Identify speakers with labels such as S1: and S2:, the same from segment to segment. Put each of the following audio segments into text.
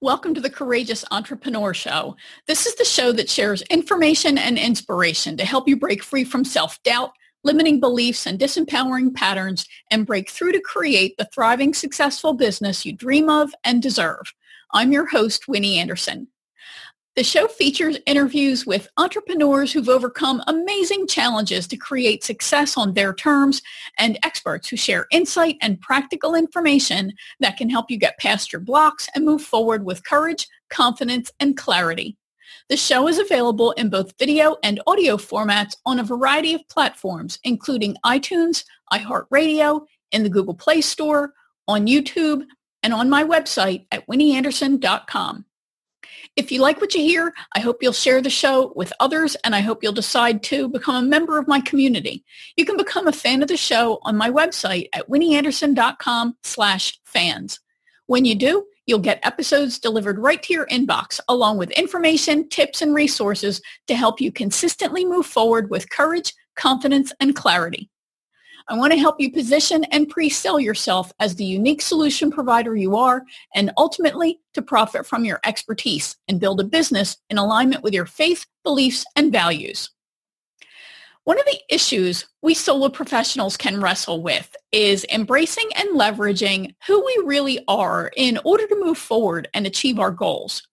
S1: Welcome to the Courageous Entrepreneur Show. This is the show that shares information and inspiration to help you break free from self-doubt, limiting beliefs, and disempowering patterns and break through to create the thriving, successful business you dream of and deserve. I'm your host, Winnie Anderson. The show features interviews with entrepreneurs who've overcome amazing challenges to create success on their terms and experts who share insight and practical information that can help you get past your blocks and move forward with courage, confidence, and clarity. The show is available in both video and audio formats on a variety of platforms, including iTunes, iHeartRadio, in the Google Play Store, on YouTube, and on my website at winnieanderson.com. If you like what you hear, I hope you'll share the show with others and I hope you'll decide to become a member of my community. You can become a fan of the show on my website at winnieanderson.com slash fans. When you do, you'll get episodes delivered right to your inbox along with information, tips, and resources to help you consistently move forward with courage, confidence, and clarity. I want to help you position and pre-sell yourself as the unique solution provider you are and ultimately to profit from your expertise and build a business in alignment with your faith, beliefs, and values. One of the issues we solo professionals can wrestle with is embracing and leveraging who we really are in order to move forward and achieve our goals.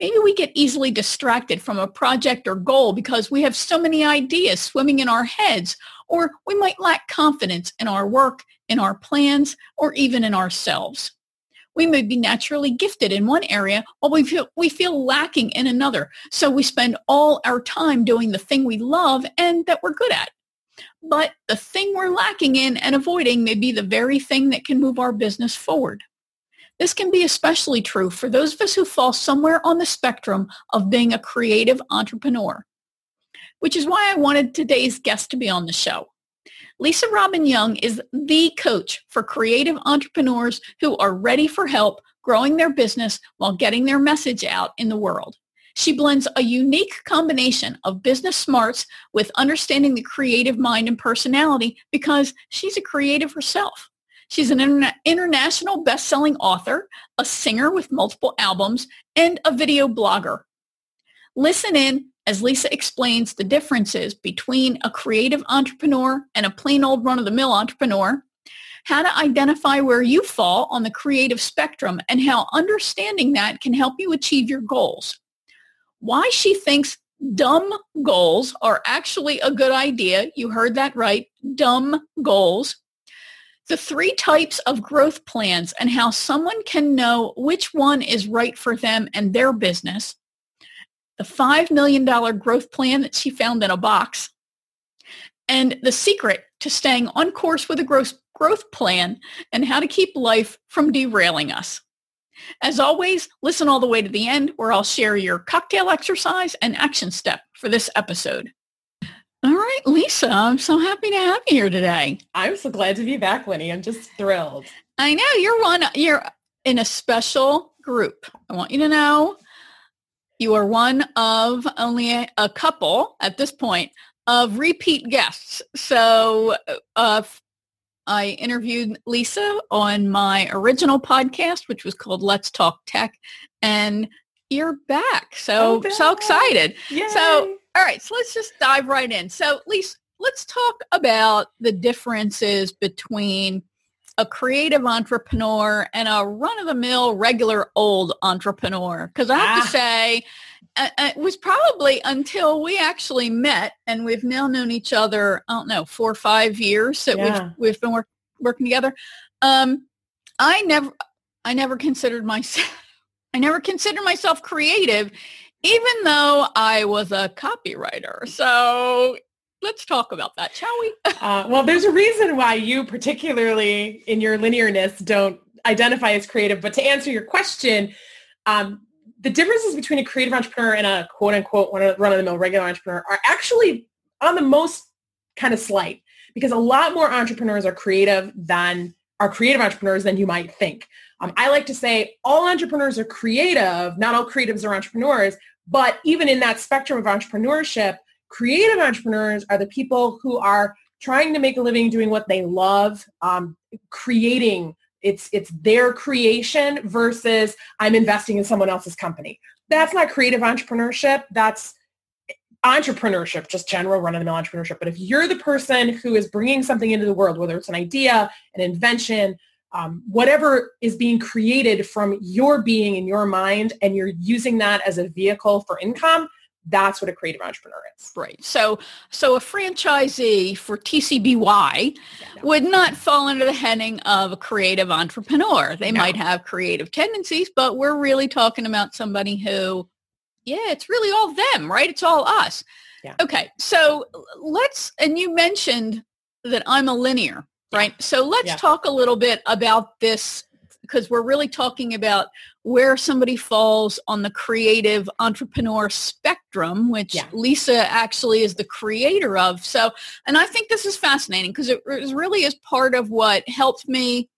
S1: Maybe we get easily distracted from a project or goal because we have so many ideas swimming in our heads or we might lack confidence in our work, in our plans, or even in ourselves. We may be naturally gifted in one area while we feel, we feel lacking in another. So we spend all our time doing the thing we love and that we're good at. But the thing we're lacking in and avoiding may be the very thing that can move our business forward. This can be especially true for those of us who fall somewhere on the spectrum of being a creative entrepreneur which is why I wanted today's guest to be on the show. Lisa Robbin Young is the coach for creative entrepreneurs who are ready for help growing their business while getting their message out in the world. She blends a unique combination of business smarts with understanding the creative mind and personality because she's a creative herself. She's an interna- international best-selling author, a singer with multiple albums, and a video blogger. Listen in as Lisa explains the differences between a creative entrepreneur and a plain old run-of-the-mill entrepreneur, how to identify where you fall on the creative spectrum and how understanding that can help you achieve your goals. Why she thinks dumb goals are actually a good idea. You heard that right. Dumb goals. The three types of growth plans and how someone can know which one is right for them and their business the $5 million growth plan that she found in a box, and the secret to staying on course with a growth, growth plan and how to keep life from derailing us. As always, listen all the way to the end where I'll share your cocktail exercise and action step for this episode. All right, Lisa, I'm so happy to have you here today.
S2: I'm so glad to be back, Winnie. I'm just thrilled.
S1: I know you're one, you're in a special group. I want you to know you are one of only a, a couple at this point of repeat guests. So uh, I interviewed Lisa on my original podcast, which was called Let's Talk Tech, and you're back. So so excited.
S2: Yay.
S1: So all right, so let's just dive right in. So Lisa, let's talk about the differences between a creative entrepreneur and a run-of-the-mill regular old entrepreneur because i have ah. to say it was probably until we actually met and we've now known each other i don't know four or five years that yeah. we've, we've been work, working together um, i never i never considered myself i never considered myself creative even though i was a copywriter so let's talk about that, shall we?
S2: uh, well, there's a reason why you particularly in your linearness don't identify as creative. But to answer your question, um, the differences between a creative entrepreneur and a quote unquote run-of-the-mill regular entrepreneur are actually on the most kind of slight because a lot more entrepreneurs are creative than are creative entrepreneurs than you might think. Um, I like to say all entrepreneurs are creative, not all creatives are entrepreneurs, but even in that spectrum of entrepreneurship, Creative entrepreneurs are the people who are trying to make a living doing what they love, um, creating It's it's their creation versus I'm investing in someone else's company. That's not creative entrepreneurship. That's entrepreneurship, just general run-of-the-mill entrepreneurship. But if you're the person who is bringing something into the world, whether it's an idea, an invention, um, whatever is being created from your being in your mind, and you're using that as a vehicle for income, that's what a creative entrepreneur is.
S1: Right. So, so a franchisee for TCBY yeah, no. would not fall under the heading of a creative entrepreneur. They no. might have creative tendencies, but we're really talking about somebody who, yeah, it's really all them, right? It's all us. Yeah. Okay. So let's, and you mentioned that I'm a linear, right? So let's yeah. talk a little bit about this because we're really talking about where somebody falls on the creative entrepreneur spectrum, which yeah. Lisa actually is the creator of. So, and I think this is fascinating because it really is part of what helped me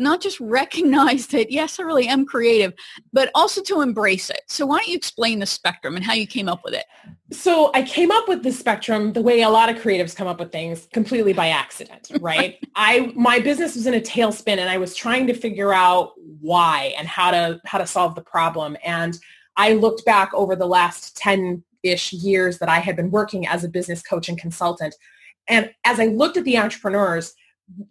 S1: not just recognize that, yes, I really am creative, but also to embrace it. So why don't you explain the spectrum and how you came up with it?
S2: So I came up with the spectrum the way a lot of creatives come up with things completely by accident, right? I my business was in a tailspin and I was trying to figure out why and how to how to solve the problem. And I looked back over the last 10-ish years that I had been working as a business coach and consultant. And as I looked at the entrepreneurs,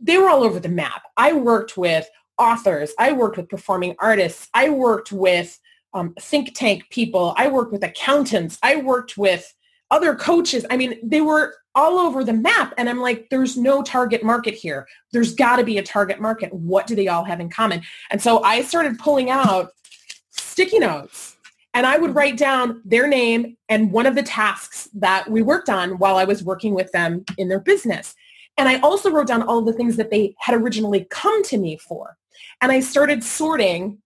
S2: they were all over the map. I worked with authors. I worked with performing artists. I worked with um, think tank people. I worked with accountants. I worked with other coaches. I mean, they were all over the map. And I'm like, there's no target market here. There's got to be a target market. What do they all have in common? And so I started pulling out sticky notes and I would write down their name and one of the tasks that we worked on while I was working with them in their business. And I also wrote down all the things that they had originally come to me for. And I started sorting,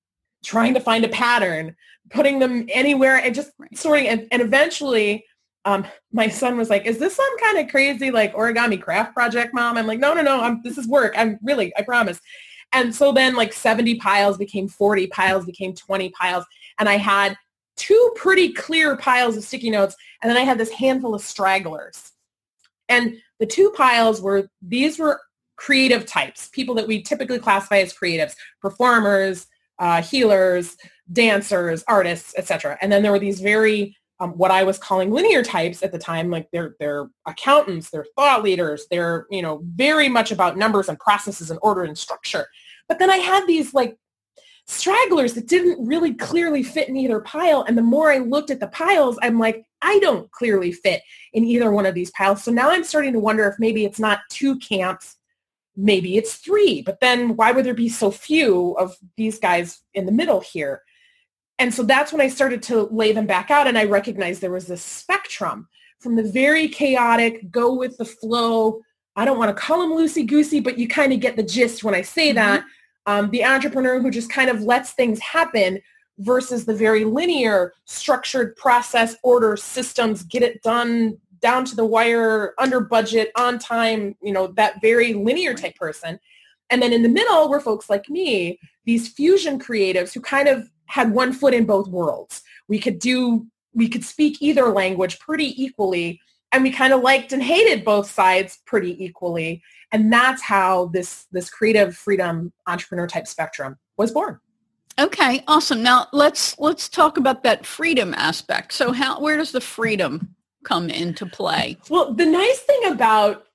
S2: trying to find a pattern, putting them anywhere and just sorting. And, and eventually um, my son was like, is this some kind of crazy like origami craft project, mom? I'm like, no, no, no, I'm, this is work. I'm really, I promise. And so then like 70 piles became 40 piles, became 20 piles. And I had two pretty clear piles of sticky notes. And then I had this handful of stragglers. And the two piles were, these were creative types, people that we typically classify as creatives, performers, uh, healers, dancers, artists, etc. And then there were these very um, what I was calling linear types at the time, like they're they're accountants, they're thought leaders, they're you know very much about numbers and processes and order and structure. But then I had these like stragglers that didn't really clearly fit in either pile. And the more I looked at the piles, I'm like, I don't clearly fit in either one of these piles. So now I'm starting to wonder if maybe it's not two camps, maybe it's three. But then why would there be so few of these guys in the middle here? And so that's when I started to lay them back out and I recognized there was this spectrum from the very chaotic, go with the flow. I don't want to call them loosey-goosey, but you kind of get the gist when I say mm-hmm. that um, the entrepreneur who just kind of lets things happen versus the very linear, structured process, order, systems, get it done down to the wire, under budget, on time, you know, that very linear type person. And then in the middle were folks like me, these fusion creatives who kind of had one foot in both worlds. We could do, we could speak either language pretty equally, and we kind of liked and hated both sides pretty equally. And that's how this this creative freedom entrepreneur type spectrum was born.
S1: Okay awesome. Now let's let's talk about that freedom aspect. So how where does the freedom come into play?
S2: Well the nice thing about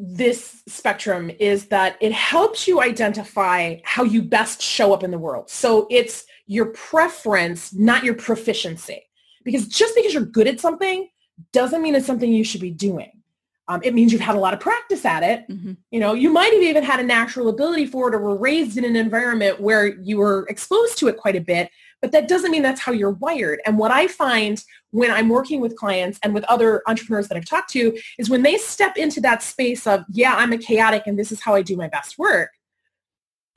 S2: this spectrum is that it helps you identify how you best show up in the world. So it's your preference not your proficiency. Because just because you're good at something doesn't mean it's something you should be doing um, it means you've had a lot of practice at it. Mm-hmm. You know, you might have even had a natural ability for it or were raised in an environment where you were exposed to it quite a bit, but that doesn't mean that's how you're wired. And what I find when I'm working with clients and with other entrepreneurs that I've talked to is when they step into that space of, yeah, I'm a chaotic and this is how I do my best work,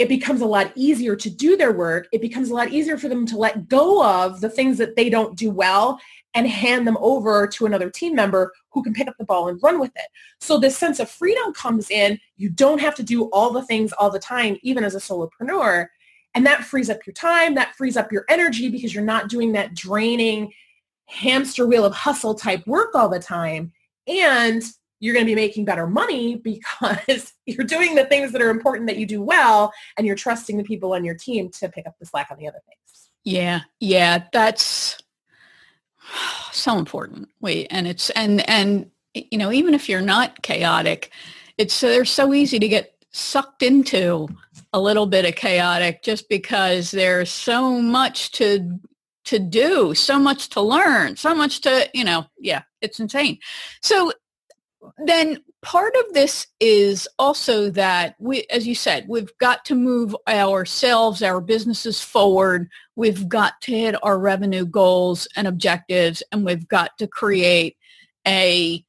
S2: it becomes a lot easier to do their work. It becomes a lot easier for them to let go of the things that they don't do well and hand them over to another team member who can pick up the ball and run with it. So this sense of freedom comes in. You don't have to do all the things all the time, even as a solopreneur. And that frees up your time. That frees up your energy because you're not doing that draining hamster wheel of hustle type work all the time. And you're going to be making better money because you're doing the things that are important that you do well and you're trusting the people on your team to pick up the slack on the other things.
S1: Yeah. Yeah. That's so important. Wait, and it's, and, and, you know, even if you're not chaotic, it's, they're so easy to get sucked into a little bit of chaotic just because there's so much to to do, so much to learn, so much to, you know, yeah, it's insane. So then part of this is also that we as you said we've got to move ourselves our businesses forward. We've got to hit our revenue goals and objectives and we've got to create a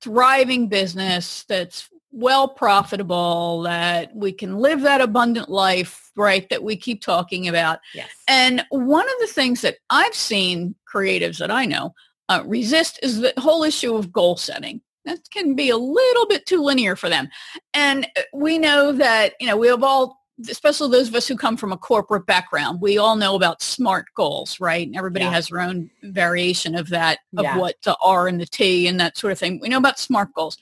S1: thriving business that's well profitable that we can live that abundant life right that we keep talking about.
S2: Yes.
S1: and one of the things that i've seen creatives that i know uh, resist is the whole issue of goal setting that can be a little bit too linear for them and uh, we know that you know we have all especially those of us who come from a corporate background, we all know about SMART goals, right? And everybody yeah. has their own variation of that, of yeah. what the R and the T and that sort of thing. We know about SMART goals.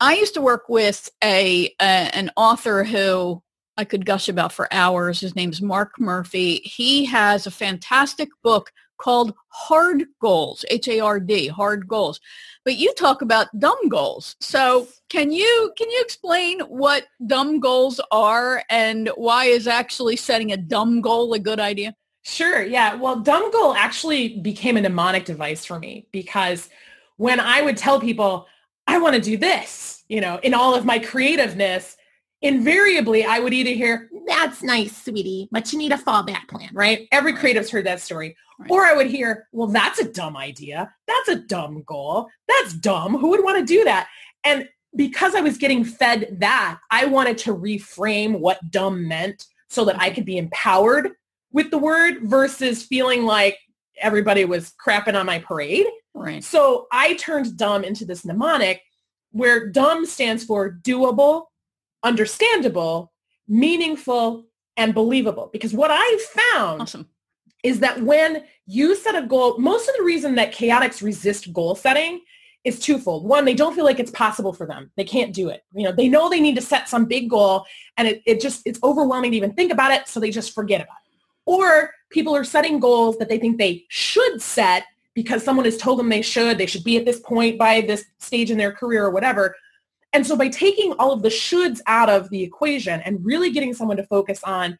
S1: I used to work with a, a an author who I could gush about for hours. His name's Mark Murphy. He has a fantastic book called Hard Goals, H-A-R-D, Hard Goals. But you talk about dumb goals. So can you can you explain what dumb goals are and why is actually setting a dumb goal a good idea?
S2: Sure. Yeah. Well, dumb goal actually became a mnemonic device for me because when I would tell people, I want to do this, you know, in all of my creativeness, invariably I would either hear, that's nice, sweetie, but you need a fallback plan, right? Every creative's heard that story. Right. Or I would hear, well, that's a dumb idea. That's a dumb goal. That's dumb. Who would want to do that? And because I was getting fed that, I wanted to reframe what dumb meant so that I mm-hmm. could be empowered with the word versus feeling like everybody was crapping on my parade.
S1: Right.
S2: So I turned dumb into this mnemonic where dumb stands for doable, understandable, meaningful, and believable. Because what I found
S1: awesome.
S2: is that when you set a goal, most of the reason that chaotics resist goal setting is twofold. One, they don't feel like it's possible for them. They can't do it. You know, they know they need to set some big goal and it, it just, it's overwhelming to even think about it. So they just forget about it. Or people are setting goals that they think they should set because someone has told them they should, they should be at this point by this stage in their career or whatever. And so by taking all of the shoulds out of the equation and really getting someone to focus on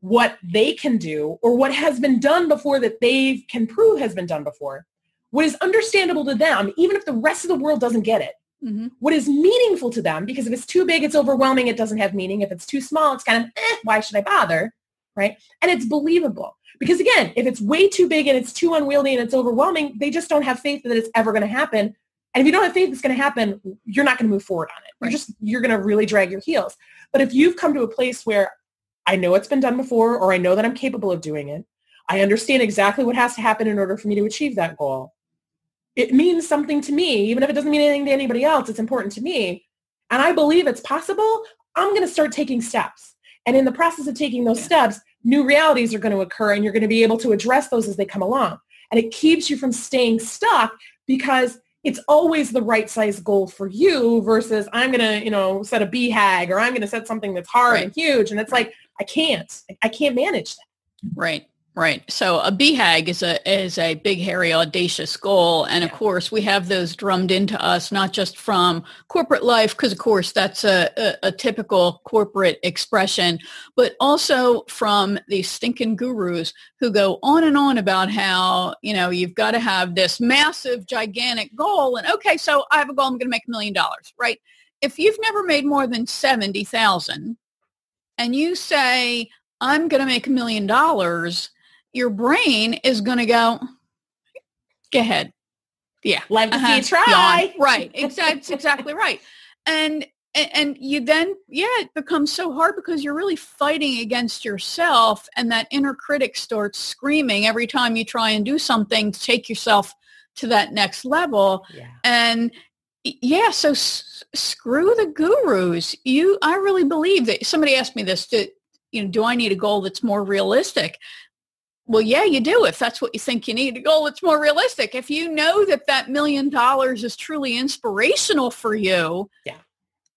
S2: what they can do or what has been done before that they can prove has been done before, what is understandable to them, even if the rest of the world doesn't get it, mm-hmm. what is meaningful to them, because if it's too big, it's overwhelming, it doesn't have meaning. If it's too small, it's kind of, eh, why should I bother? Right? And it's believable. Because again, if it's way too big and it's too unwieldy and it's overwhelming, they just don't have faith that it's ever going to happen. And if you don't have faith it's going to happen, you're not going to move forward on it. You're just, you're going to really drag your heels. But if you've come to a place where I know it's been done before, or I know that I'm capable of doing it, I understand exactly what has to happen in order for me to achieve that goal. It means something to me, even if it doesn't mean anything to anybody else, it's important to me. And I believe it's possible. I'm going to start taking steps. And in the process of taking those yeah. steps, new realities are going to occur and you're going to be able to address those as they come along. And it keeps you from staying stuck because it's always the right size goal for you versus I'm going to, you know, set a BHAG or I'm going to set something that's hard right. and huge. And it's like, I can't, I can't manage that.
S1: Right. Right. So a BHAG is a is a big, hairy, audacious goal, and of course we have those drummed into us not just from corporate life, because of course that's a, a, a, typical corporate expression, but also from these stinking gurus who go on and on about how you know you've got to have this massive, gigantic goal, and okay, so I have a goal, I'm going to make a million dollars, right? If you've never made more than seventy thousand, and you say I'm going to make a million dollars your brain is going to go, go ahead. Yeah.
S2: Love to uh-huh. see you try.
S1: Yawn. Right. Exactly. exactly right. And, and you then, yeah, it becomes so hard because you're really fighting against yourself and that inner critic starts screaming every time you try and do something to take yourself to that next level.
S2: Yeah.
S1: And yeah, so s- screw the gurus. You, I really believe that somebody asked me this, to, you know, do I need a goal that's more realistic? Well, yeah, you do. If that's what you think you need a goal, it's more realistic. If you know that that million dollars is truly inspirational for you,
S2: yeah,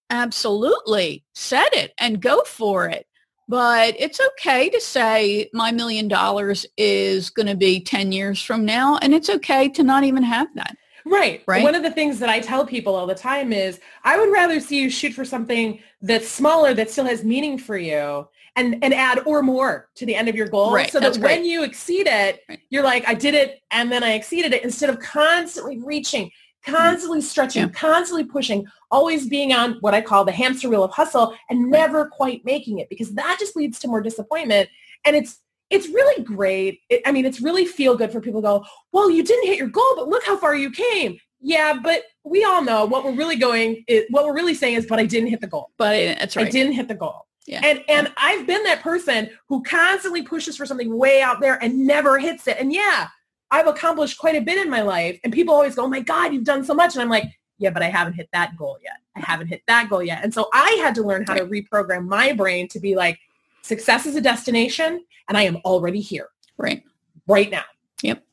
S1: absolutely set it and go for it. But it's okay to say my million dollars is going to be 10 years from now. And it's okay to not even have that.
S2: Right. Right. One of the things that I tell people all the time is I would rather see you shoot for something that's smaller that still has meaning for you and and add or more to the end of your goal
S1: right.
S2: so
S1: that
S2: when you exceed it, right. you're like, I did it and then I exceeded it instead of constantly reaching, constantly mm. stretching, yeah. constantly pushing, always being on what I call the hamster wheel of hustle and never quite making it because that just leads to more disappointment. And it's it's really great. It, I mean, it's really feel good for people to go, well, you didn't hit your goal, but look how far you came. Yeah, but we all know what we're really going is what we're really saying is, but I didn't hit the goal.
S1: But eh, that's right.
S2: I didn't hit the goal. Yeah. And and I've been that person who constantly pushes for something way out there and never hits it. And yeah, I've accomplished quite a bit in my life. And people always go, oh my God, you've done so much. And I'm like, yeah, but I haven't hit that goal yet. I haven't hit that goal yet. And so I had to learn how to reprogram my brain to be like, success is a destination and I am already here.
S1: Right.
S2: Right now.
S1: Yep.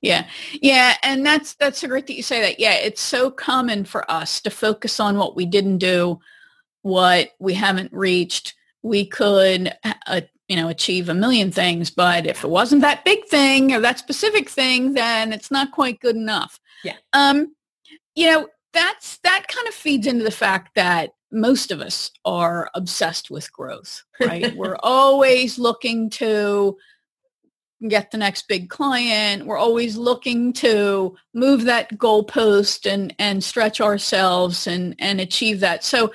S1: Yeah. Yeah. And that's, that's so great that you say that. Yeah. It's so common for us to focus on what we didn't do, what we haven't reached. We could, uh, you know, achieve a million things, but if it wasn't that big thing or that specific thing, then it's not quite good enough.
S2: Yeah.
S1: Um, you know, that's, that kind of feeds into the fact that most of us are obsessed with growth, right? We're always looking to get the next big client. We're always looking to move that goalpost and, and stretch ourselves and, and achieve that. So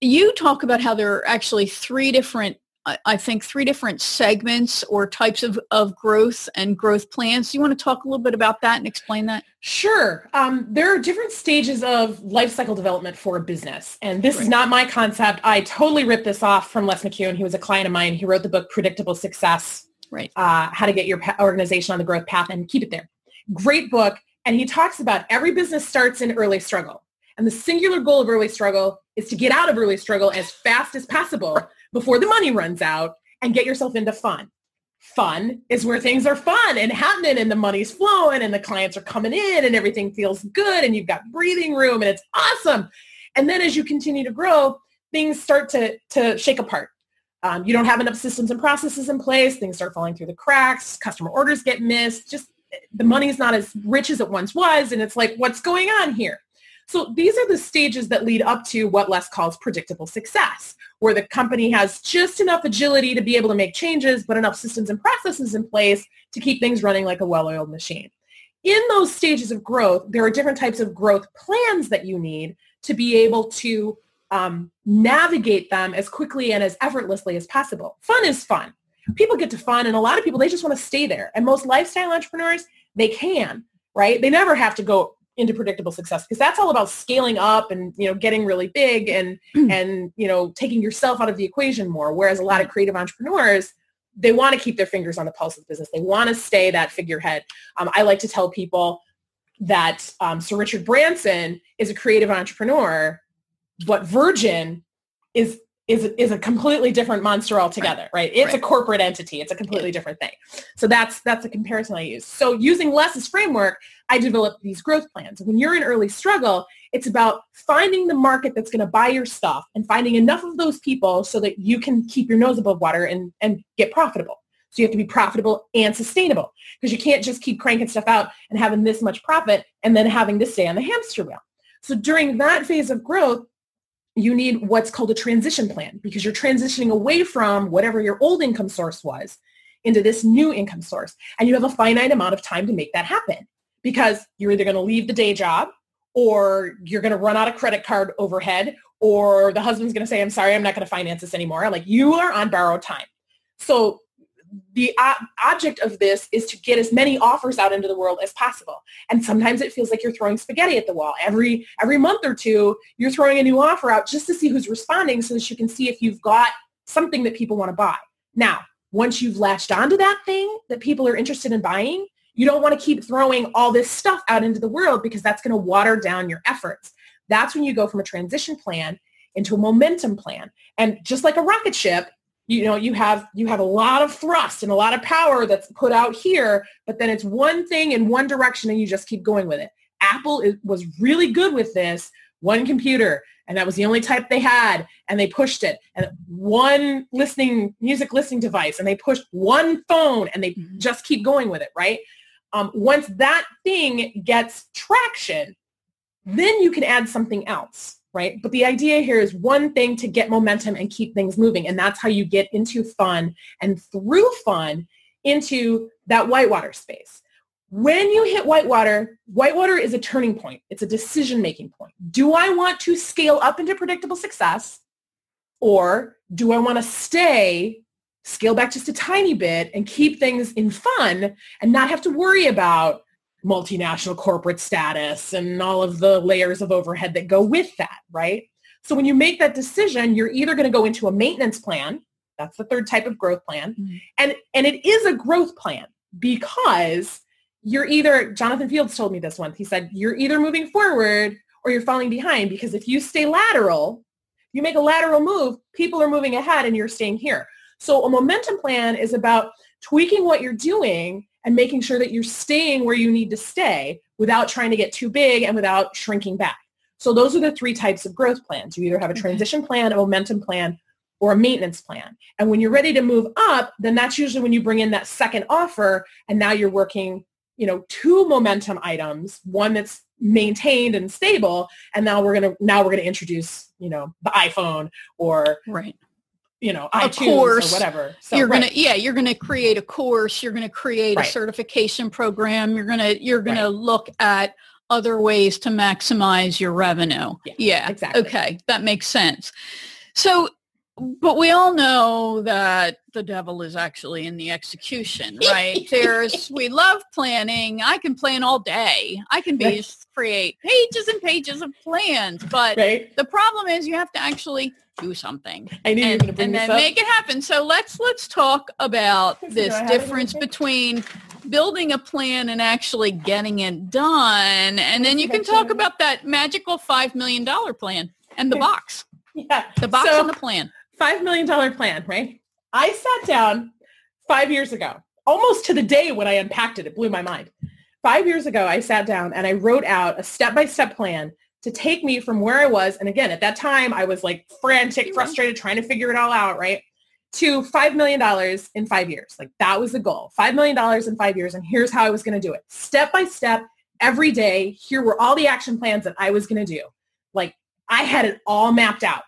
S1: you talk about how there are actually three different I think three different segments or types of, of growth and growth plans. Do you want to talk a little bit about that and explain that?
S2: Sure. Um, there are different stages of life cycle development for a business. And this is not my concept. I totally ripped this off from Les McKeown. He was a client of mine. He wrote the book Predictable Success.
S1: Right.
S2: Uh, how to get your organization on the growth path and keep it there. Great book. And he talks about every business starts in early struggle. And the singular goal of early struggle is to get out of early struggle as fast as possible before the money runs out and get yourself into fun. Fun is where things are fun and happening and the money's flowing and the clients are coming in and everything feels good and you've got breathing room and it's awesome. And then as you continue to grow, things start to, to shake apart. Um, you don't have enough systems and processes in place. Things start falling through the cracks. Customer orders get missed. Just the money's not as rich as it once was. And it's like, what's going on here? So these are the stages that lead up to what Les calls predictable success, where the company has just enough agility to be able to make changes, but enough systems and processes in place to keep things running like a well-oiled machine. In those stages of growth, there are different types of growth plans that you need to be able to um, navigate them as quickly and as effortlessly as possible. Fun is fun. People get to fun, and a lot of people, they just want to stay there. And most lifestyle entrepreneurs, they can, right? They never have to go into predictable success because that's all about scaling up and you know getting really big and and you know taking yourself out of the equation more. Whereas a lot of creative entrepreneurs they want to keep their fingers on the pulse of the business. They want to stay that figurehead. Um, i like to tell people that um, sir richard branson is a creative entrepreneur but virgin is is is a completely different monster altogether, right? right? It's right. a corporate entity. It's a completely different thing. So that's that's a comparison I use. So using Les's framework, I develop these growth plans. When you're in early struggle, it's about finding the market that's going to buy your stuff and finding enough of those people so that you can keep your nose above water and, and get profitable. So you have to be profitable and sustainable because you can't just keep cranking stuff out and having this much profit and then having to stay on the hamster wheel. So during that phase of growth, you need what's called a transition plan because you're transitioning away from whatever your old income source was into this new income source. And you have a finite amount of time to make that happen because you're either going to leave the day job or you're going to run out of credit card overhead or the husband's going to say, I'm sorry, I'm not going to finance this anymore. Like you are on borrowed time. So the object of this is to get as many offers out into the world as possible. And sometimes it feels like you're throwing spaghetti at the wall. Every every month or two, you're throwing a new offer out just to see who's responding so that you can see if you've got something that people want to buy. Now, once you've latched onto that thing that people are interested in buying, you don't want to keep throwing all this stuff out into the world because that's going to water down your efforts. That's when you go from a transition plan into a momentum plan. And just like a rocket ship, you know you have you have a lot of thrust and a lot of power that's put out here but then it's one thing in one direction and you just keep going with it. Apple is, was really good with this one computer and that was the only type they had and they pushed it. And one listening music listening device and they pushed one phone and they mm-hmm. just keep going with it right? Um, once that thing gets traction then you can add something else right but the idea here is one thing to get momentum and keep things moving and that's how you get into fun and through fun into that whitewater space when you hit whitewater, whitewater is a turning point. It's a decision-making point. Do I want to scale up into predictable success or do I want to stay, scale back just a tiny bit and keep things in fun and not have to worry about multinational corporate status and all of the layers of overhead that go with that, right? So when you make that decision, you're either going to go into a maintenance plan. That's the third type of growth plan. Mm-hmm. And, and it is a growth plan because you're either, Jonathan Fields told me this once, he said, you're either moving forward or you're falling behind because if you stay lateral, you make a lateral move, people are moving ahead and you're staying here. So a momentum plan is about tweaking what you're doing and making sure that you're staying where you need to stay without trying to get too big and without shrinking back. So those are the three types of growth plans. You either have a transition plan, a momentum plan, or a maintenance plan. And when you're ready to move up, then that's usually when you bring in that second offer and now you're working you know, two momentum items, one that's maintained and stable, and now we're gonna now we're gonna introduce, you know, the iPhone or
S1: right
S2: you know, a iTunes course, or whatever.
S1: So, you're right. gonna, yeah, you're gonna create a course. You're gonna create right. a certification program. You're gonna, you're gonna right. look at other ways to maximize your revenue. Yeah, yeah, exactly. Okay, that makes sense. So but we all know that the devil is actually in the execution, right? There's we love planning. I can plan all day. I can be create pages and pages of plans, but the problem is you have to actually do something.
S2: I knew and, you were going to bring
S1: and
S2: this
S1: then
S2: up.
S1: make it happen. So let's let's talk about this difference between building a plan and actually getting it done, and then you can talk about that magical five million dollar plan and the box.
S2: Yeah,
S1: the box so, and the plan
S2: $5 million plan, right? I sat down five years ago, almost to the day when I unpacked it. It blew my mind. Five years ago, I sat down and I wrote out a step-by-step plan to take me from where I was. And again, at that time, I was like frantic, mm-hmm. frustrated, trying to figure it all out, right? To $5 million in five years. Like that was the goal. $5 million in five years. And here's how I was going to do it. Step by step, every day. Here were all the action plans that I was going to do. Like I had it all mapped out.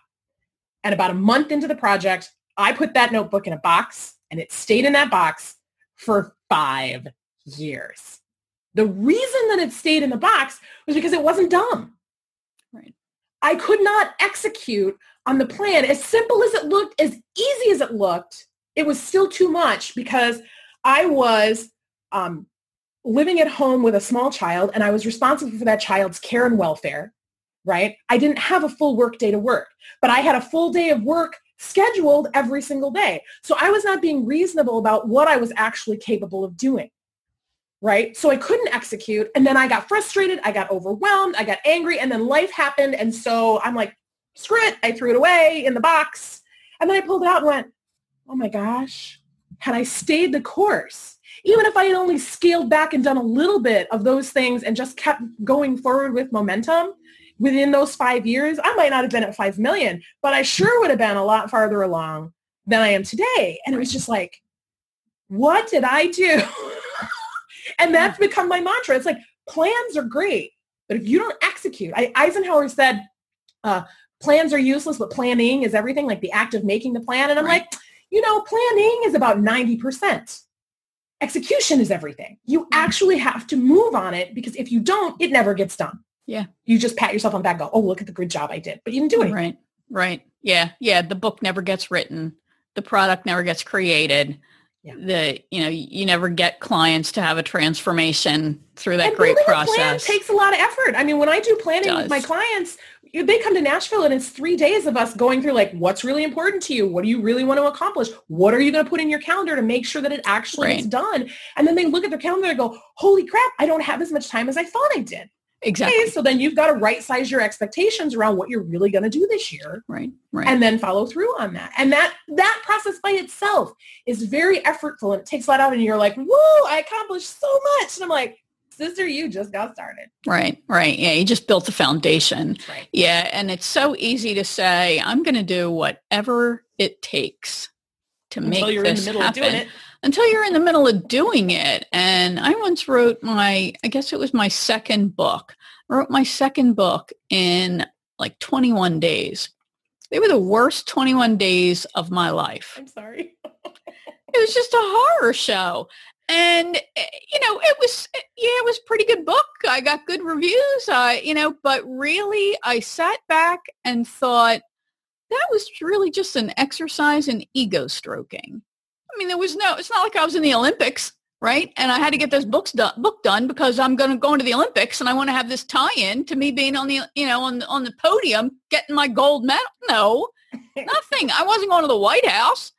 S2: And about a month into the project, I put that notebook in a box and it stayed in that box for five years. The reason that it stayed in the box was because it wasn't dumb. I could not execute on the plan as simple as it looked, as easy as it looked. It was still too much because I was um, living at home with a small child and I was responsible for that child's care and welfare right? I didn't have a full work day to work, but I had a full day of work scheduled every single day. So I was not being reasonable about what I was actually capable of doing. Right. So I couldn't execute. And then I got frustrated. I got overwhelmed. I got angry. And then life happened. And so I'm like, screw it. I threw it away in the box. And then I pulled it out and went, oh my gosh, had I stayed the course, even if I had only scaled back and done a little bit of those things and just kept going forward with momentum, within those five years, I might not have been at 5 million, but I sure would have been a lot farther along than I am today. And it was just like, what did I do? and that's become my mantra. It's like plans are great, but if you don't execute, I, Eisenhower said, uh, plans are useless, but planning is everything, like the act of making the plan. And I'm right. like, you know, planning is about 90%. Execution is everything. You actually have to move on it because if you don't, it never gets done.
S1: Yeah.
S2: You just pat yourself on the back, go, oh, look at the good job I did. But you didn't do it.
S1: Right. Right. Yeah. Yeah. The book never gets written. The product never gets created. Yeah. The you know you never get clients to have a transformation through that
S2: and
S1: great process.
S2: Takes a lot of effort. I mean, when I do planning with my clients, they come to Nashville and it's three days of us going through like what's really important to you, what do you really want to accomplish, what are you going to put in your calendar to make sure that it actually right. done, and then they look at their calendar and go, holy crap, I don't have as much time as I thought I did
S1: Exactly.
S2: Okay, so then you've got to right size your expectations around what you're really going to do this year.
S1: Right. Right.
S2: And then follow through on that. And that that process by itself is very effortful and it takes a lot out and you're like, whoa, I accomplished so much. And I'm like, sister, you just got started.
S1: Right, right. Yeah, you just built the foundation.
S2: Right.
S1: Yeah, and it's so easy to say, I'm going to do whatever it takes to
S2: Until
S1: make
S2: you're in
S1: this
S2: the middle
S1: happen.
S2: Of doing it.
S1: Until you're in the middle of doing it. And I once wrote my, I guess it was my second book. I wrote my second book in like 21 days. They were the worst 21 days of my life.
S2: I'm sorry.
S1: It was just a horror show. And, eh, you know, it was, eh, yeah, it was a pretty good book. I got good reviews, uh, you know, but really I sat back and thought that was really just an exercise in ego stroking. I mean, there was no, it's not like I was in the Olympics, right? And I had to get this books done, book done because I'm going to go into the Olympics and I want to have this tie-in to me being on the, you know, on, on the podium, getting my gold medal. No, nothing. I wasn't going to the White House.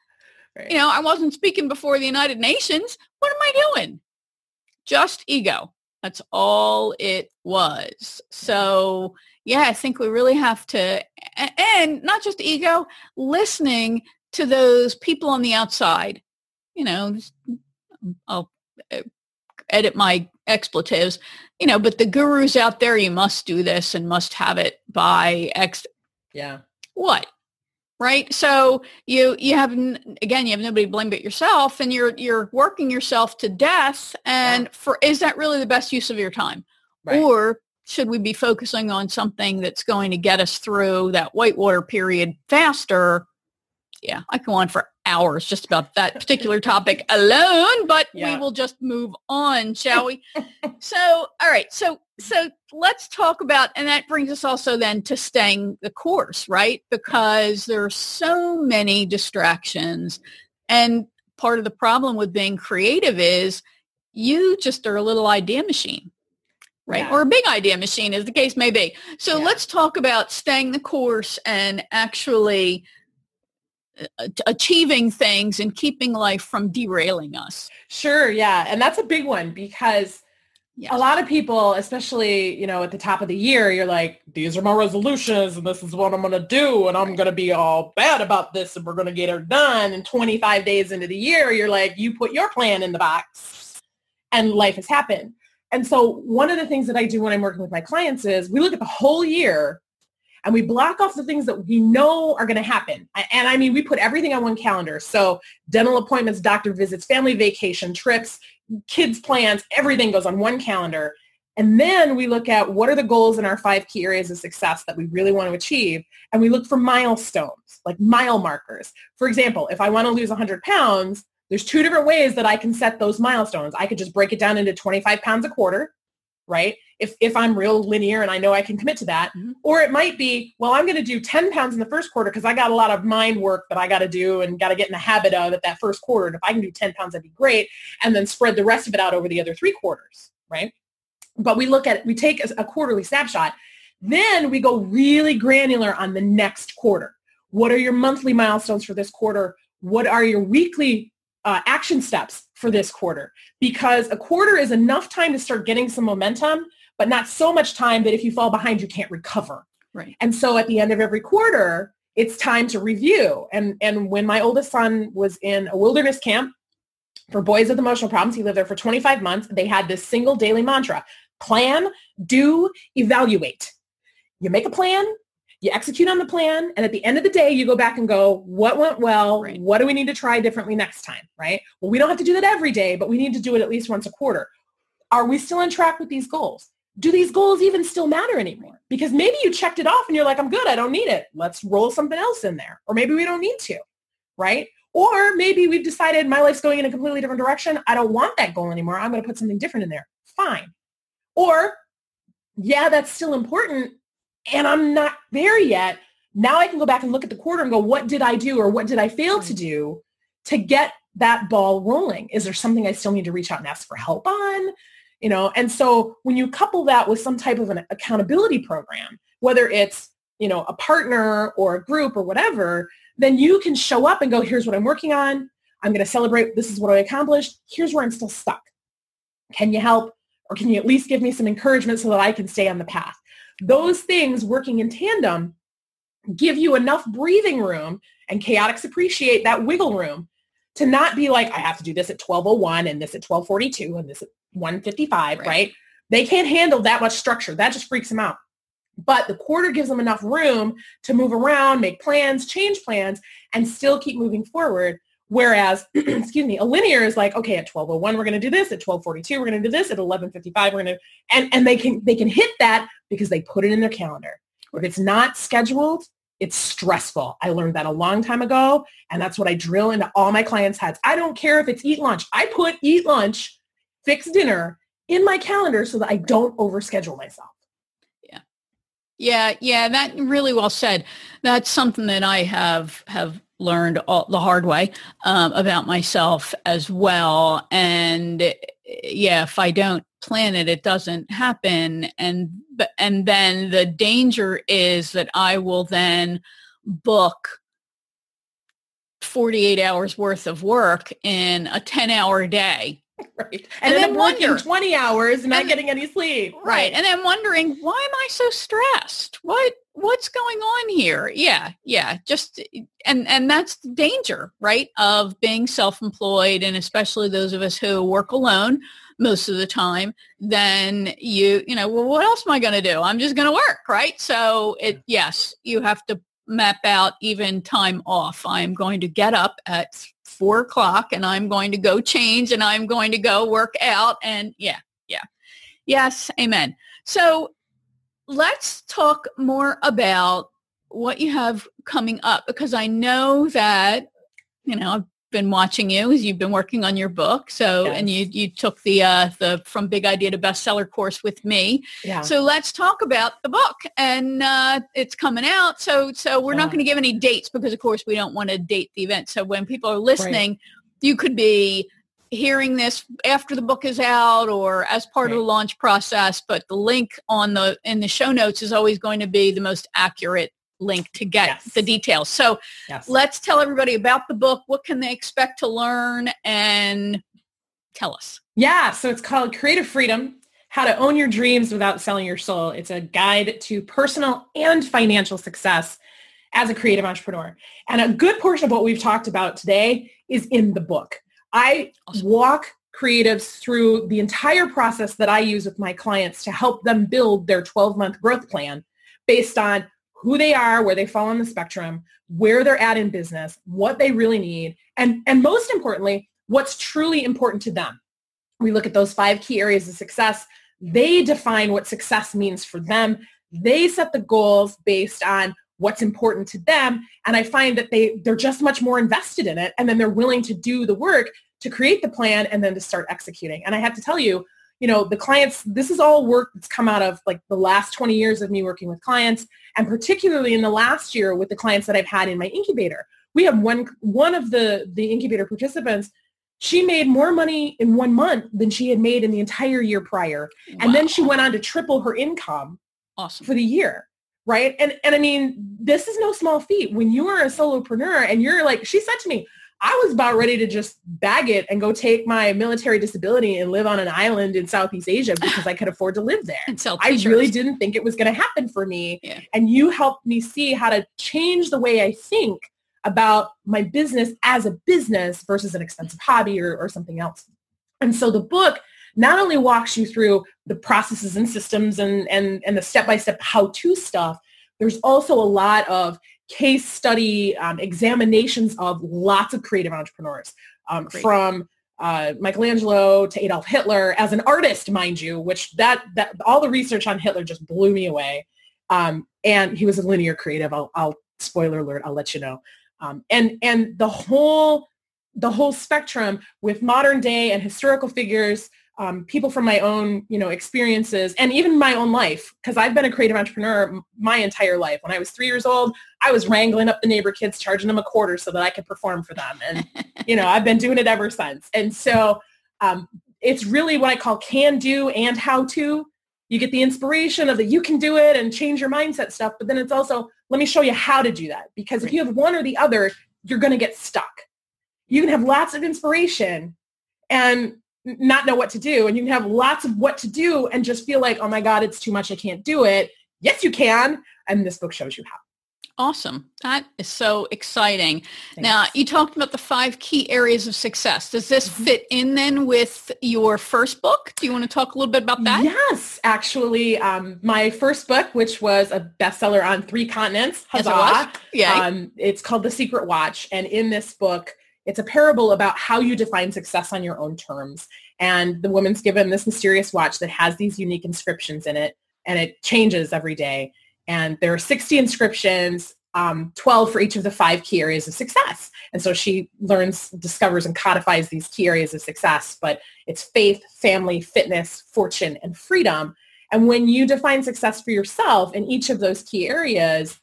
S2: Right.
S1: You know, I wasn't speaking before the United Nations. What am I doing? Just ego. That's all it was. So yeah, I think we really have to, and not just ego, listening to those people on the outside. You know, I'll edit my expletives, you know, but the gurus out there, you must do this and must have it by X.
S2: yeah.
S1: What? Right. So you you have again you have nobody to blame but yourself, and you're you're working yourself to death. And for is that really the best use of your time?
S2: Right.
S1: Or should we be focusing on something that's going to get us through that whitewater period faster? Yeah, I can go on for hours just about that particular topic alone, but
S2: Yeah.
S1: we will just move on, shall we? so, all right. So, so let's talk about, and that brings us also then to staying the course, right? Because there are so many distractions. And part of the problem with being creative is you just are a little idea machine right?
S2: Yeah.
S1: Or a big idea machine, as the case may be. So
S2: Yeah.
S1: let's talk about staying the course and actually achieving things and keeping life from derailing us.
S2: Sure. Yeah. And that's a big one because
S1: Yes.
S2: a lot of people, especially, you know, at the top of the year, you're like, these are my resolutions and this is what I'm going to do. And I'm going to be all bad about this and we're going to get it done. And 25 days into the year, you're like, you put your plan in the box and life has happened. And so one of the things that I do when I'm working with my clients is we look at the whole year and we block off the things that we know are going to happen. And I mean, we put everything on one calendar. So dental appointments, doctor visits, family vacation, trips, kids plans, everything goes on one calendar. And then we look at what are the goals in our five key areas of success that we really want to achieve. And we look for milestones, like mile markers. For example, if I want to lose 100 pounds, there's two different ways that I can set those milestones. I could just break it down into 25 pounds a quarter, right? If, if I'm real linear and I know I can commit to that.
S1: Mhm.
S2: Or it might be, well, I'm going to do 10 pounds in the first quarter because I got a lot of mind work that I got to do and got to get in the habit of at that first quarter. And if I can do 10 pounds, that'd be great. And then spread the rest of it out over the other three quarters, right? But we look at, we take a, a quarterly snapshot. Then we go really granular on the next quarter. What are your monthly milestones for this quarter? What are your weekly uh, action steps for this quarter? Because a quarter is enough time to start getting some momentum, but not so much time that if you fall behind, you can't recover.
S1: Right.
S2: And so at the end of every quarter, it's time to review. And, and when my oldest son was in a wilderness camp for boys with emotional problems, he lived there for 25 months. They had this single daily mantra, plan, do, evaluate. You make a plan, you execute on the plan, and at the end of the day, you go back and go, what went well?
S1: Right.
S2: What do we need to try differently next time, right? Well, we don't have to do that every day, but we need to do it at least once a quarter. Are we still on track with these goals? Do these goals even still matter anymore? Because maybe you checked it off and you're like, I'm good, I don't need it. Let's roll something else in there. Or maybe we don't need to, right? Or maybe we've decided my life's going in a completely different direction. I don't want that goal anymore. I'm going to put something different in there. Fine. Or, yeah, that's still important and I'm not there yet. Now I can go back and look at the quarter and go, what did I do or what did I fail to do to get that ball rolling? Is there something I still need to reach out and ask for help on? You know, and so when you couple that with some type of an accountability program, whether it's, you know, a partner or a group or whatever, then you can show up and go, here's what I'm working on. I'm going to celebrate. This is what I accomplished. Here's where I'm still stuck. Can you help? Or can you at least give me some encouragement so that I can stay on the path? Those things working in tandem give you enough breathing room and chaotics appreciate that wiggle room to not be like, I have to do this at 1201 and this at 1242 and this at 155, right? right? They can't handle that much structure. That just freaks them out. But the quarter gives them enough room to move around, make plans, change plans, and still keep moving forward. Whereas, excuse me, a linear is like, okay, at 1201 we're going to do this, at 1242 we're going to do this, at 1155 we're going to, and and they can they can hit that because they put it in their calendar. If it's not scheduled, it's stressful. I learned that a long time ago, and that's what I drill into all my clients' heads. I don't care if it's eat lunch. I put eat lunch, fix dinner in my calendar so that I don't overschedule myself.
S1: Yeah. Yeah, yeah, that really well said. That's something that I have have learned all, the hard way um, about myself as well. And yeah, if I don't plan it, it doesn't happen. And and then the danger is that I will then book 48 hours worth of work in a 10 hour day
S2: right. And, and then, then working 20 hours and not getting any sleep.
S1: Right. right. And then wondering, why am I so stressed? What what's going on here? Yeah, yeah. Just and and that's the danger, right? Of being self-employed and especially those of us who work alone most of the time, then you, you know, well, what else am I going to do? I'm just going to work, right? So it, yes, you have to map out even time off. I'm going to get up at four o'clock and I'm going to go change and I'm going to go work out. And yeah, yeah. Yes, amen. So let's talk more about what you have coming up because I know that, you know, been watching you as you've been working on your book. So, yes. and you you took the uh, the from big idea to bestseller course with me. Yeah. So let's talk about the book, and uh, it's coming out. So so we're yeah. not going to give any dates because of course we don't want to date the event. So when people are listening, right. you could be hearing this after the book is out or as part right. of the launch process but the link on the in the show notes is always going to be the most accurate link to get yes. the details. So yes. let's tell everybody about the book. What can they expect to learn and tell us.
S2: Yeah, so it's called Creative Freedom, How to Own Your Dreams Without Selling Your Soul. It's a guide to personal and financial success as a creative entrepreneur. And a good portion of what we've talked about today is in the book. I awesome. walk creatives through the entire process that I use with my clients to help them build their 12-month growth plan based on who they are, where they fall on the spectrum, where they're at in business, what they really need, and, and most importantly, what's truly important to them. We look at those five key areas of success. They define what success means for them. They set the goals based on what's important to them. And I find that they, they're just much more invested in it. And then they're willing to do the work to create the plan and then to start executing. And I have to tell you, you know, the clients, this is all work that's come out of like the last 20 years of me working with clients and particularly in the last year with the clients that I've had in my incubator. We have one, one of the, the incubator participants, she made more money in one month than she had made in the entire year prior. Wow. And then she went on to triple her income
S1: awesome.
S2: for the year right? And and I mean, this is no small feat. When you are a solopreneur and you're like, she said to me, I was about ready to just bag it and go take my military disability and live on an island in Southeast Asia because I could afford to live there. I really didn't think it was going to happen for me. Yeah. And you helped me see how to change the way I think about my business as a business versus an expensive hobby or, or something else. And so the book not only walks you through the processes and systems and, and, and the step-by-step how-to stuff, there's also a lot of case study um, examinations of lots of creative entrepreneurs um, from uh, Michelangelo to Adolf Hitler as an artist, mind you, which that, that all the research on Hitler just blew me away. Um, and he was a linear creative. I'll, I'll spoiler alert. I'll let you know. Um, and and the whole the whole spectrum with modern day and historical figures um, people from my own, you know, experiences and even my own life, because I've been a creative entrepreneur my entire life. When I was three years old, I was wrangling up the neighbor kids, charging them a quarter so that I could perform for them. And, you know, I've been doing it ever since. And so um, it's really what I call can do and how to. You get the inspiration of that you can do it and change your mindset stuff, but then it's also, let me show you how to do that. Because if you have one or the other, you're going to get stuck. You can have lots of inspiration and not know what to do and you can have lots of what to do and just feel like, oh my God, it's too much. I can't do it. Yes, you can. And this book shows you how.
S1: Awesome. That is so exciting. Thanks. Now, you talked about the five key areas of success. Does this mm-hmm. fit in then with your first book? Do you want to talk a little bit about that?
S2: Yes, actually, um, my first book, which was a bestseller on three continents, huzzah,
S1: yes, it yeah.
S2: Um, it's called The Secret Watch. And in this book, it's a parable about how you define success on your own terms. And the woman's given this mysterious watch that has these unique inscriptions in it, and it changes every day and there are 60 inscriptions um, 12 for each of the five key areas of success. And so she learns, discovers, and codifies these key areas of success. But it's faith, family, fitness, fortune, and freedom. And when you define success for yourself in each of those key areas,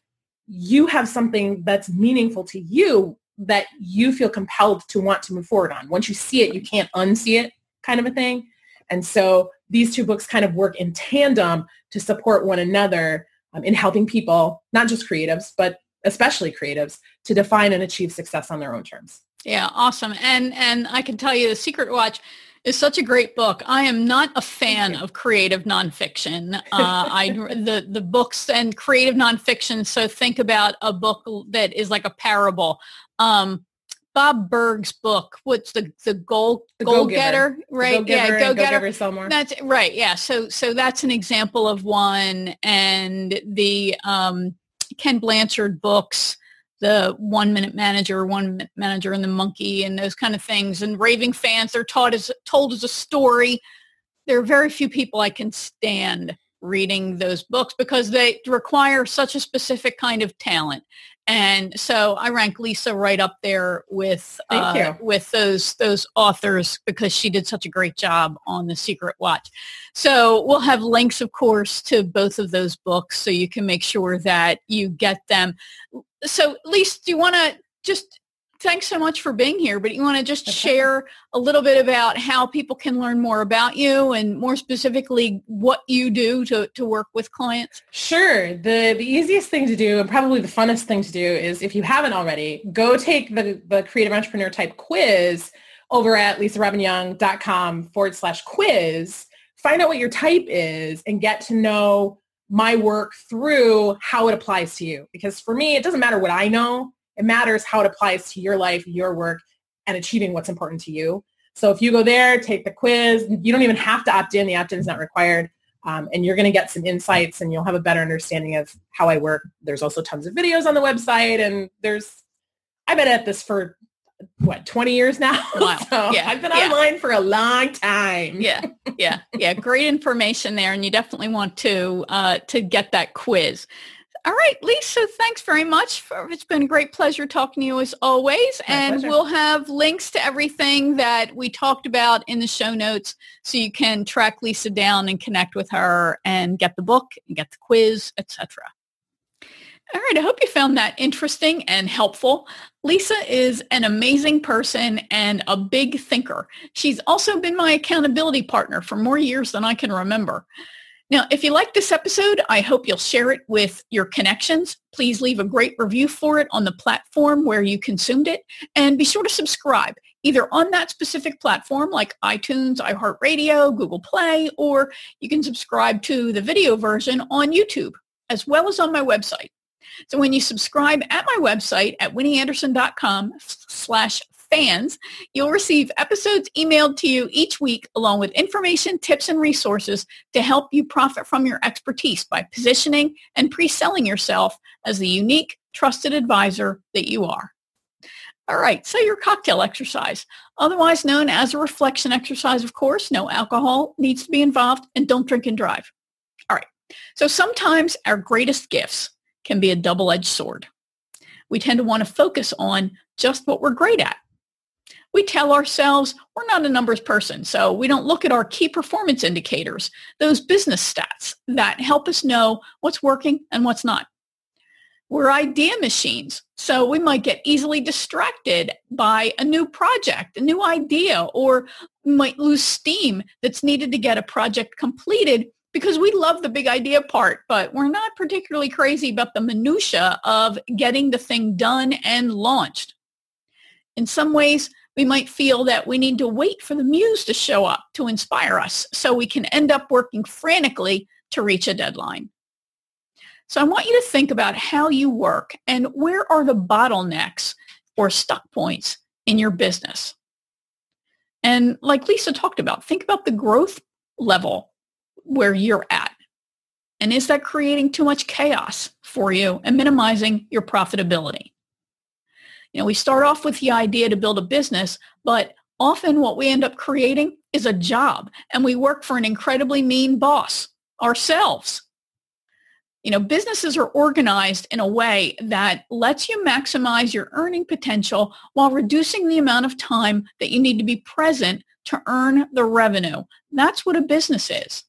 S2: you have something that's meaningful to you that you feel compelled to want to move forward on. Once you see it, you can't unsee it kind of a thing. And so these two books kind of work in tandem to support one another um, in helping people, not just creatives, but especially creatives, to define and achieve success on their own terms.
S1: Yeah, awesome. And and I can tell you, The Secret Watch is such a great book. I am not a fan of creative nonfiction. Uh, I the the books and creative nonfiction. So think about a book that is like a parable. Um, Bob Burg's book. What's the the goal
S2: the
S1: goal getter?
S2: Right?
S1: yeah,
S2: go getter. Somewhere.
S1: That's right. Yeah. So so that's an example of one, and the um, Ken Blanchard books, the One Minute Manager, One Minute Manager, and the Monkey, and those kind of things. And raving fans, they're taught as told as a story. There are very few people I can stand reading those books because they require such a specific kind of talent and so I rank Lisa right up there with
S2: uh,
S1: with those those authors because she did such a great job on the Secret Watch. So we'll have links, of course, to both of those books, so you can make sure that you get them. So, Lisa, do you want to just thanks so much for being here. But you want to just okay. share a little bit about how people can learn more about you and more specifically what you do to, to work with clients?
S2: Sure. The, the easiest thing to do and probably the funnest thing to do is if you haven't already, go take the, the creative entrepreneur type quiz over at lisarobbinyoung.com forward slash quiz. Find out what your type is and get to know my work through how it applies to you. Because for me, it doesn't matter what I know it matters how it applies to your life, your work, and achieving what's important to you. So if you go there, take the quiz, you don't even have to opt in. The opt-in is not required. Um, and you're going to get some insights and you'll have a better understanding of how I work. There's also tons of videos on the website and there's, I've been at this for what 20 years now
S1: wow.
S2: so yeah. i've been yeah. online for a long time
S1: yeah yeah yeah great information there and you definitely want to uh, to get that quiz all right, Lisa, thanks very much. For, it's been a great pleasure talking to you as always.
S2: My
S1: and
S2: pleasure.
S1: we'll have links to everything that we talked about in the show notes so you can track Lisa down and connect with her and get the book and get the quiz, etc. All right, I hope you found that interesting and helpful. Lisa is an amazing person and a big thinker. She's also been my accountability partner for more years than I can remember. Now, if you like this episode, I hope you'll share it with your connections. Please leave a great review for it on the platform where you consumed it. And be sure to subscribe either on that specific platform like iTunes, iHeartRadio, Google Play, or you can subscribe to the video version on YouTube as well as on my website. So when you subscribe at my website at winnieanderson.com slash fans, you'll receive episodes emailed to you each week along with information, tips, and resources to help you profit from your expertise by positioning and pre-selling yourself as the unique, trusted advisor that you are. All right, so your cocktail exercise, otherwise known as a reflection exercise, of course, no alcohol needs to be involved and don't drink and drive. All right, so sometimes our greatest gifts can be a double-edged sword. We tend to want to focus on just what we're great at we tell ourselves we're not a numbers person. So we don't look at our key performance indicators, those business stats that help us know what's working and what's not. We're idea machines. So we might get easily distracted by a new project, a new idea, or might lose steam that's needed to get a project completed because we love the big idea part, but we're not particularly crazy about the minutia of getting the thing done and launched. In some ways, We might feel that we need to wait for the muse to show up to inspire us so we can end up working frantically to reach a deadline. So I want you to think about how you work and where are the bottlenecks or stuck points in your business. And like Lisa talked about, think about the growth level where you're at. And is that creating too much chaos for you and minimizing your profitability? You know, we start off with the idea to build a business, but often what we end up creating is a job and we work for an incredibly mean boss ourselves. You know, businesses are organized in a way that lets you maximize your earning potential while reducing the amount of time that you need to be present to earn the revenue. That's what a business is.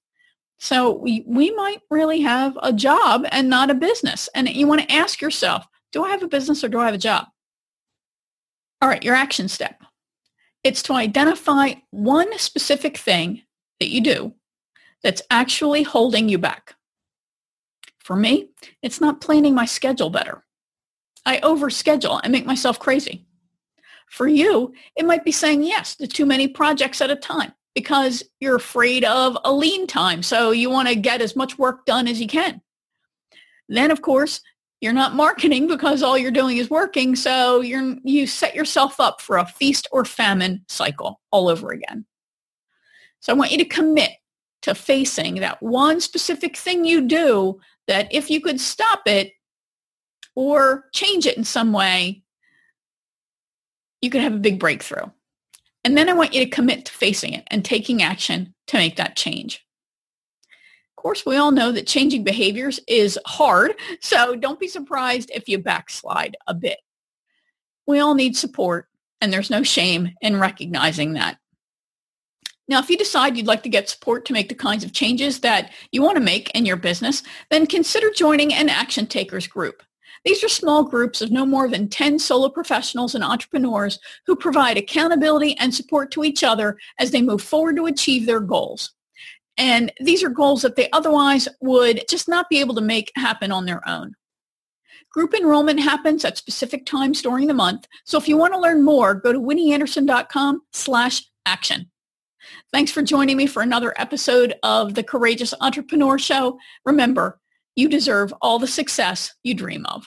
S1: So we, we might really have a job and not a business. And you want to ask yourself, do I have a business or do I have a job? All right, your action step. It's to identify one specific thing that you do that's actually holding you back. For me, it's not planning my schedule better. I overschedule and make myself crazy. For you, it might be saying yes to too many projects at a time because you're afraid of a lean time. So you want to get as much work done as you can. Then, of course, you're not marketing because all you're doing is working. So you're, you set yourself up for a feast or famine cycle all over again. So I want you to commit to facing that one specific thing you do that if you could stop it or change it in some way, you could have a big breakthrough. And then I want you to commit to facing it and taking action to make that change. Of course, we all know that changing behaviors is hard, so don't be surprised if you backslide a bit. We all need support, and there's no shame in recognizing that. Now, if you decide you'd like to get support to make the kinds of changes that you want to make in your business, then consider joining an Action Takers group. These are small groups of no more than 10 solo professionals and entrepreneurs who provide accountability and support to each other as they move forward to achieve their goals. And these are goals that they otherwise would just not be able to make happen on their own. Group enrollment happens at specific times during the month. So if you want to learn more, go to winnieanderson.com slash action. Thanks for joining me for another episode of the Courageous Entrepreneur Show. Remember, you deserve all the success you dream of.